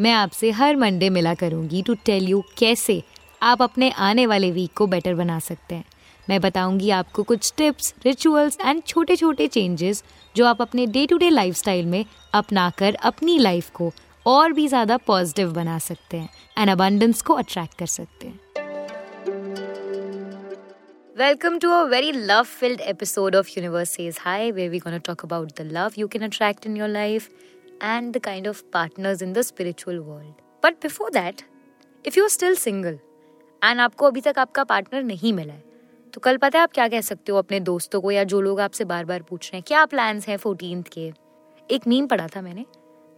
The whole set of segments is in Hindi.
मैं आपसे हर मंडे मिला करूँगी टू टेल यू कैसे आप अपने आने वाले वीक को बेटर बना सकते हैं। मैं बताऊँगी आपको कुछ टिप्स रिचुअल्स एंड छोटे छोटे चेंजेस जो आप अपने डे टू डे लाइफ में अपनाकर अपनी लाइफ को और भी ज़्यादा पॉजिटिव बना सकते हैं एंड अबंडेंस को अट्रैक्ट कर सकते हैं। Welcome to a very love filled episode of Universe Says Hi, where we're going to talk about the love you can attract in your life and the kind of partners in the spiritual world. But before that, if you're still single and आपको अभी तक आपका पार्टनर नहीं मिला है तो कल पता है आप क्या कह सकते हो अपने दोस्तों को या जो लोग आपसे बार बार पूछ रहे हैं? क्या प्लान्स हैं फोर्टीन के? एक मीम पढ़ा था मैंने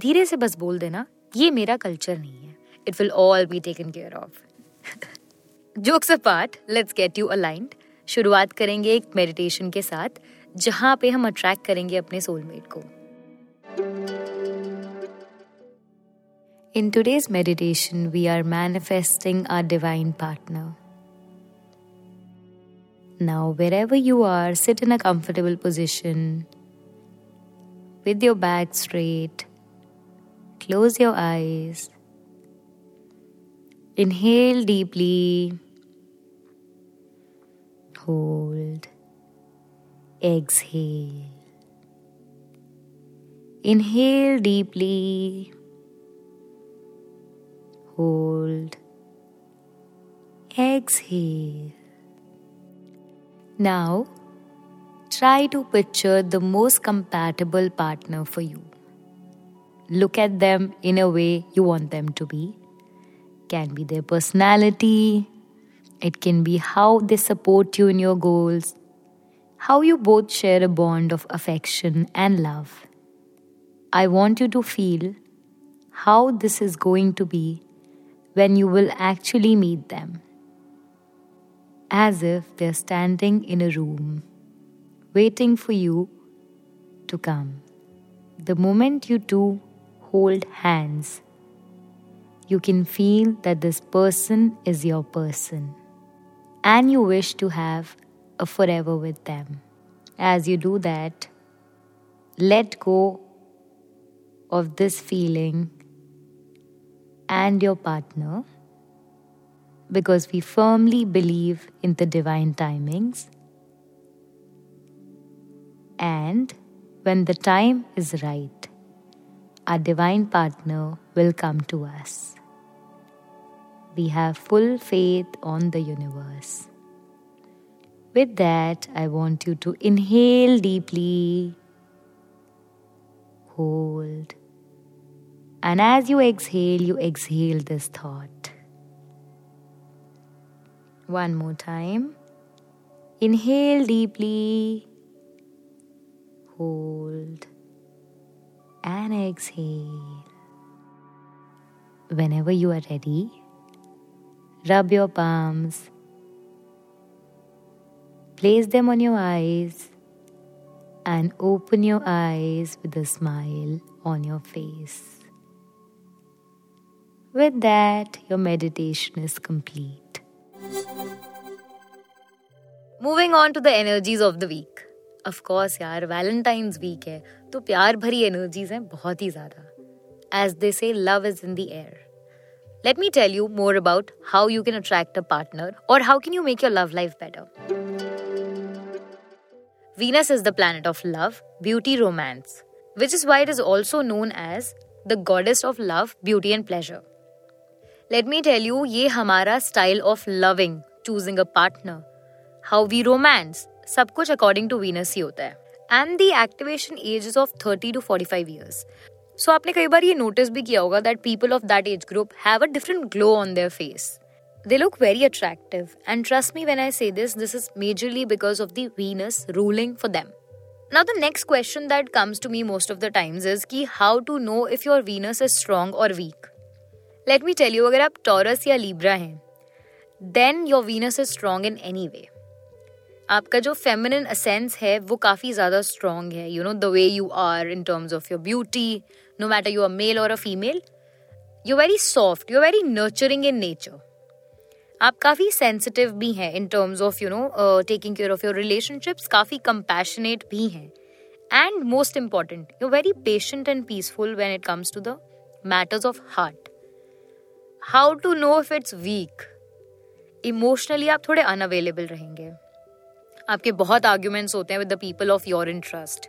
धीरे से बस बोल देना ये मेरा कल्चर नहीं है. It will all be taken care of jokes apart let's get you aligned शुरुआत करेंगे एक मेडिटेशन के साथ जहाँ पे हम अट्रैक्ट करेंगे अपने सोलमेट को. In today's meditation, we are manifesting our divine partner. Now, wherever you are, sit in a comfortable position with your back straight. Close your eyes. Inhale deeply. Hold. Exhale. Inhale deeply. Hold. Exhale. Now, try to picture the most compatible partner for you. Look at them in a way you want them to be. Can be their personality, it can be how they support you in your goals, how you both share a bond of affection and love. I want you to feel how this is going to be when you will actually meet them. As if they're standing in a room, waiting for you to come. The moment you two hold hands, you can feel that this person is your person and you wish to have a forever with them. As you do that, let go of this feeling and your partner because we firmly believe in the divine timings. And when the time is right, our divine partner will come to us. We have full faith on the universe. With that, I want you to inhale deeply, hold, and as you exhale, you exhale this thought. One more time. Inhale deeply, hold, and exhale. Whenever you are ready, Rub your palms. Place them on your eyes and open your eyes with a smile on your face. With that, your meditation is complete. Moving on to the energies of the week. Of course, यार Valentine's week है तो प्यार भरी energies हैं बहुत ही ज़्यादा. As they say, love is in the air. Let me tell you more about how you can attract a partner or how can you make your love life better. Venus is the planet of love, beauty, romance, which is why it is also known as the goddess of love, beauty and pleasure. Let me tell you ये हमारा style of loving choosing a partner how we romance सब कुछ अकॉर्डिंग टू वीनस ही होता है. And the activation age of thirty to forty five years so आपने कई बार ये नोटिस भी किया होगा that people of that age group have different glow on their face they look very attractive and trust me when I say this this is majorly because of the Venus ruling for them now the next question that comes to me most of the times is की how to know if your Venus is strong और weak let me tell you अगर आप टॉरस या लीब्रा हैं then your Venus is strong in any way आपका जो फेमिनिन असेंस है, वो काफ़ी ज़्यादा स्ट्रॉन्ग है you know the way you are in terms of your beauty no matter you are male और a female you very soft you very nurturing in nature आप काफ़ी सेंसिटिव भी हैं in terms of you know taking care of your relationships काफ़ी कंपैशनेट भी हैं. And most important you very patient and peaceful when it comes to the matters of heart how to know if it's weak emotionally आप थोड़े अनअवेलेबल रहेंगे। आपके बहुत आर्ग्यूमेंट्स होते हैं with the people of your interest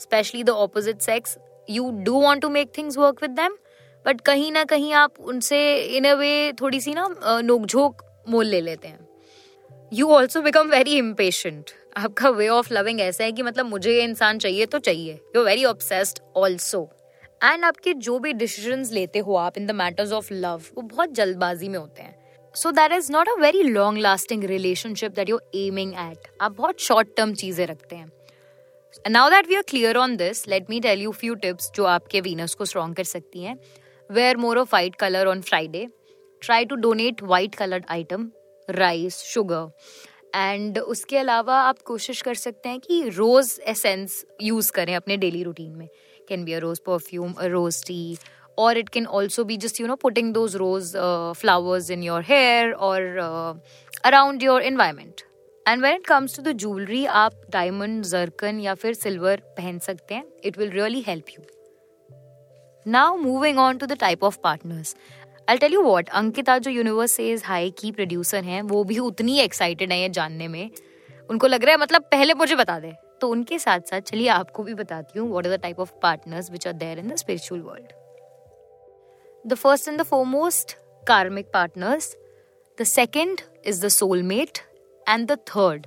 specially the opposite sex you do want to make things work with them but कहीं ना कहीं आप उनसे इन अ वे थोड़ी सी ना नोकझोंक मोल ले लेते हैं। You also become very impatient आपका वे ऑफ़ लविंग ऐसा है कि मतलब मुझे ये इंसान चाहिए तो चाहिए। You very obsessed also and आपके जो भी डिसीज़न लेते हो आप in the matters of love वो बहुत जल्दबाजी में होते हैं। So that is not a very long lasting relationship that you aiming at आप बहुत शॉर्ट टर्म चीज़ें रखते हैं। Now that we are clear on this let me tell you few tips जो आपके वीनस को स्ट्रॉन्ग कर सकती हैं। Wear more of white colour on Friday try to donate white coloured item rice sugar and उसके अलावा आप कोशिश कर सकते हैं कि रोज एसेंस यूज़ करें अपने डेली रूटीन में। Can be a rose perfume a rose tea or it can also be just you know putting those rose uh, flowers in your hair or uh, around your environment. And when it comes to the jewellery आप डायमंड जर्कन या फिर सिल्वर पहन सकते हैं. It will really help you now moving on to the type of partners I tell you what Ankita जो यूनिवर्स सेज हाई की प्रोड्यूसर हैं वो भी उतनी एक्साइटेड है ये जानने में. उनको लग रहा है मतलब पहले मुझे बता दे. तो उनके साथ साथ चलिए आपको भी बताती हूँ what are the type of partners which are there in the spiritual world The first and the foremost, karmic partners. The second is the soulmate. And the third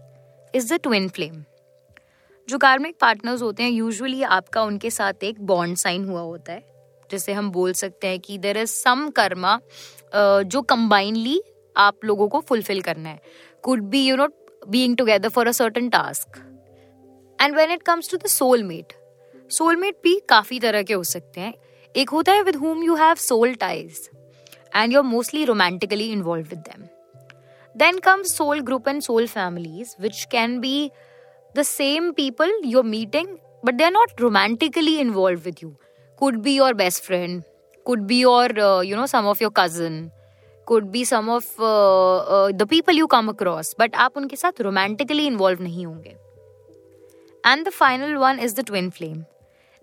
is the twin flame. जो कार्मिक पार्टनर्स होते हैं यूजुअली आपका उनके साथ एक बॉन्ड साइन हुआ होता है जिसे हम बोल सकते हैं कि देर इज़ सम कर्मा जो कंबाइनली आप लोगों को फुलफिल करना है could be you not being together for a certain task and when it comes to the soulmate soulmate भी काफ़ी तरह के हो सकते हैं। एक होता है with whom you have soul ties and you are mostly romantically involve with them then comes soul group and soul families which can be the same people you're meeting but they are not romantically involve with you could be your best friend could be your you know some of your cousin could be some of the people you come across but आप उनके साथ रोमांटिकली इन्वॉल्व नहीं होंगे। And the final one is the twin flame.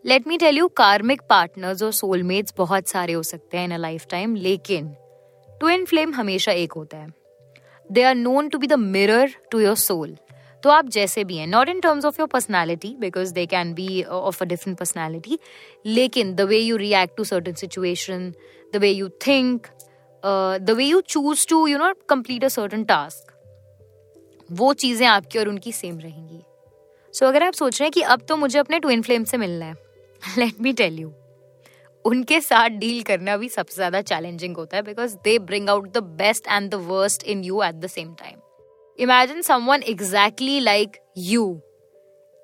Let me tell you karmic partners और सोलमेट्स बहुत सारे हो सकते हैं इन अ लाइफ टाइम लेकिन ट्विन फ्लेम हमेशा एक होता है। They are known to be the mirror to your soul तो आप जैसे भी हैं not in terms of your personality because they can be of a different personality लेकिन the way you react to certain situation the way you think the way you choose to you know complete a certain task वो चीज़ें आपकी और उनकी सेम रहेंगी। सो अगर आप सोच रहे हैं कि अब तो मुझे अपने ट्विन फ्लेम से मिलना है लेट मी टेल यू उनके साथ डील करना भी सबसे ज़्यादा चैलेंजिंग होता है because they bring out the best and the worst in you at the same time imagine someone exactly like you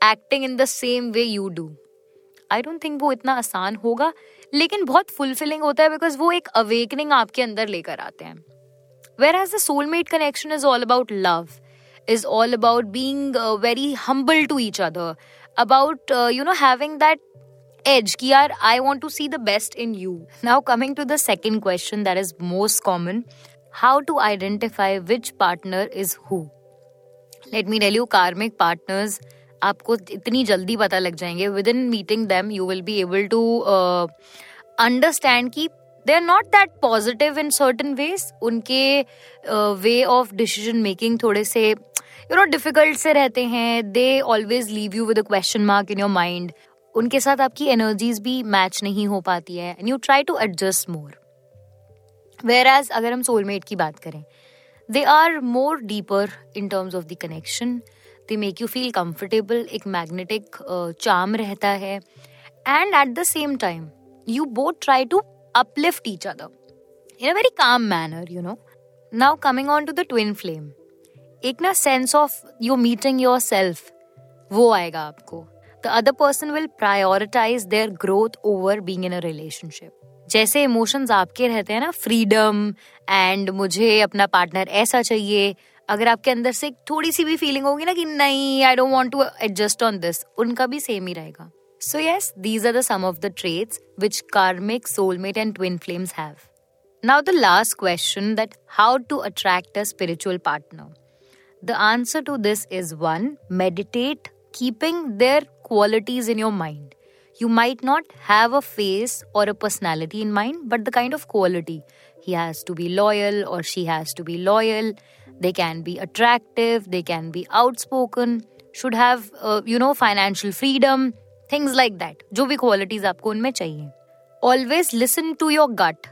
acting in the same way you do I don't think वो इतना आसान होगा, लेकिन बहुत फुलफिलिंग होता है बिकॉज़ वो एक अवेकनिंग आपके अंदर लेकर आते हैं. Whereas the soulmate connection is all about love is all about being very humble to each other about you know having that edge ki yaar i want to see the best in you now coming to the second question that is most common how to identify which partner is who let me tell you karmic partners आपको इतनी जल्दी पता लग जाएंगे within meeting them you will be able to understand कि they are not that positive in certain ways उनके वे ऑफ डिसीजन मेकिंग थोड़े से यू नो डिफ़िकल्ट से रहते हैं. They always leave you with question mark in your mind उनके साथ आपकी एनर्जीज भी मैच नहीं हो पाती है and you try to adjust more whereas अगर हम सोलमेट की बात करें they are more deeper in terms of the connection they make you feel comfortable एक मैग्नेटिक चार्म uh, रहता है. And at the same time you both try to uplift each other in a very calm manner you know now coming on to the twin flame एक ना sense of you meeting yourself वो आएगा आपको। The other person will prioritise their growth over being in a relationship. जैसे इमोशंस आपके रहते हैं ना फ्रीडम एंड मुझे अपना पार्टनर ऐसा चाहिए। अगर आपके अंदर से थोड़ी सी भी फीलिंग होगी ना कि नहीं I don't want to adjust on this उनका भी सेम ही रहेगा। So yes these are the some of the traits which karmic soulmate and twin flames have now the last question that how to attract a spiritual partner The answer to this is one meditate keeping their qualities in your mind. You might not have a face or a personality in mind, but the kind of quality. He has to be loyal or she has to be loyal. They can be attractive, they can be outspoken, should have, uh, you know, financial freedom, things like that. जो भी qualities आपको उनमें चाहिए. Always listen to your gut.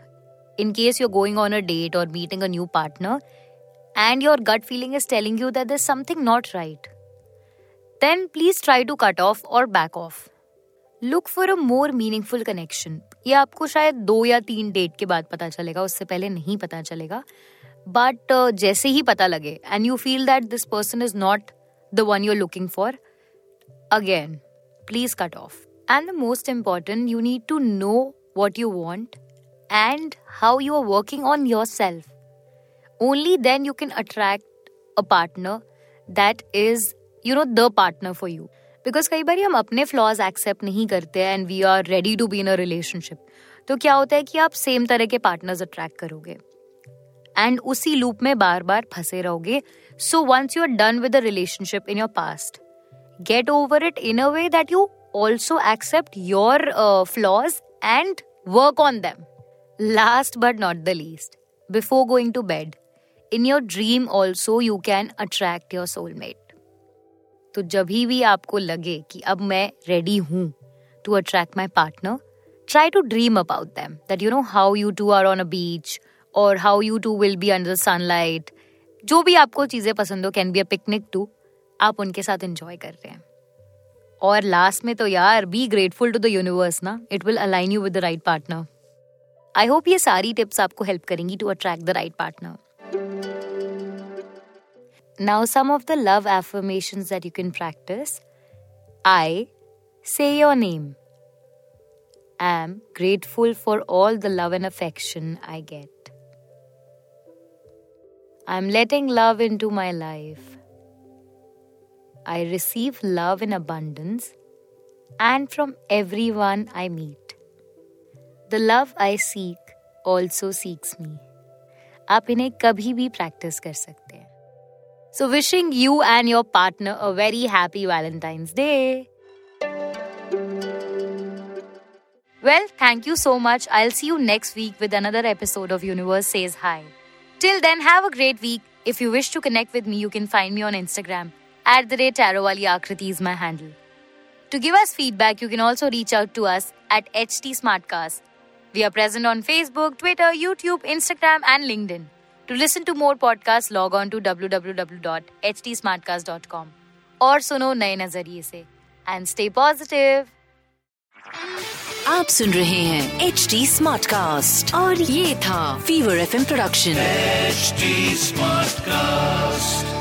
In case you're going on a date or meeting a new partner, And your gut feeling is telling you that there's something not right, then please try to cut off or back off. Look for a more meaningful connection. ये आपको शायद दो या तीन डेट के बाद पता चलेगा उससे पहले नहीं पता चलेगा बट uh, जैसे ही पता लगे and you feel that this person is not the one you're looking for again please cut off and the most important you need to know what you want and how you are working on yourself only then you can attract a partner that is you know the partner for you because कई बार हम अपने फ्लॉज एक्सेप्ट नहीं करते and we are ready to be in a relationship तो क्या होता है कि आप सेम तरह के पार्टनर्स अट्रैक्ट करोगे. एंड उसी लूप में बार बार फंसे रहोगे. So once you are done with relationship in your past get over it in a way that you also accept your flaws and work on them last but not the least before going to bed in your dream also you can attract your soulmate तो जब भी आपको लगे कि अब मैं रेडी हूँ to attract my partner try to dream about them that you know how you two are on a beach और how you two will be under sunlight जो भी आपको चीज़ें पसंद हो can be a picnic to आप उनके साथ एंजॉय कर रहे हैं। और लास्ट में तो यार be grateful to the universe ना it will align you with the right partner I hope ये सारी टिप्स आपको हेल्प करेंगी to attract the right partner Now, some of the love affirmations that you can practice I say your name. Am grateful for all the love and affection I get. I'm letting love into my life. I receive love in abundance and from everyone I meet. The love I seek also seeks me. आप इन्हें कभी भी प्रैक्टिस कर सकते हैं। So wishing you and your partner a very happy Valentine's day well thank you so much I see you next week with another episode of universe says hi till then have a great week if you wish to connect with me you can find me on Instagram at the rate arrow वाली Akriti is my handle to give us feedback you can also reach out to us at H T smart cast We are present on Facebook, Twitter, YouTube, Instagram, and LinkedIn. To listen to more podcasts, log on to www.htsmartcast.com और सुनो नए नज़रिए से एंड स्टे पॉजिटिव आप सुन रहे हैं एच डी स्मार्ट कास्ट और ये था fever F production H smart cast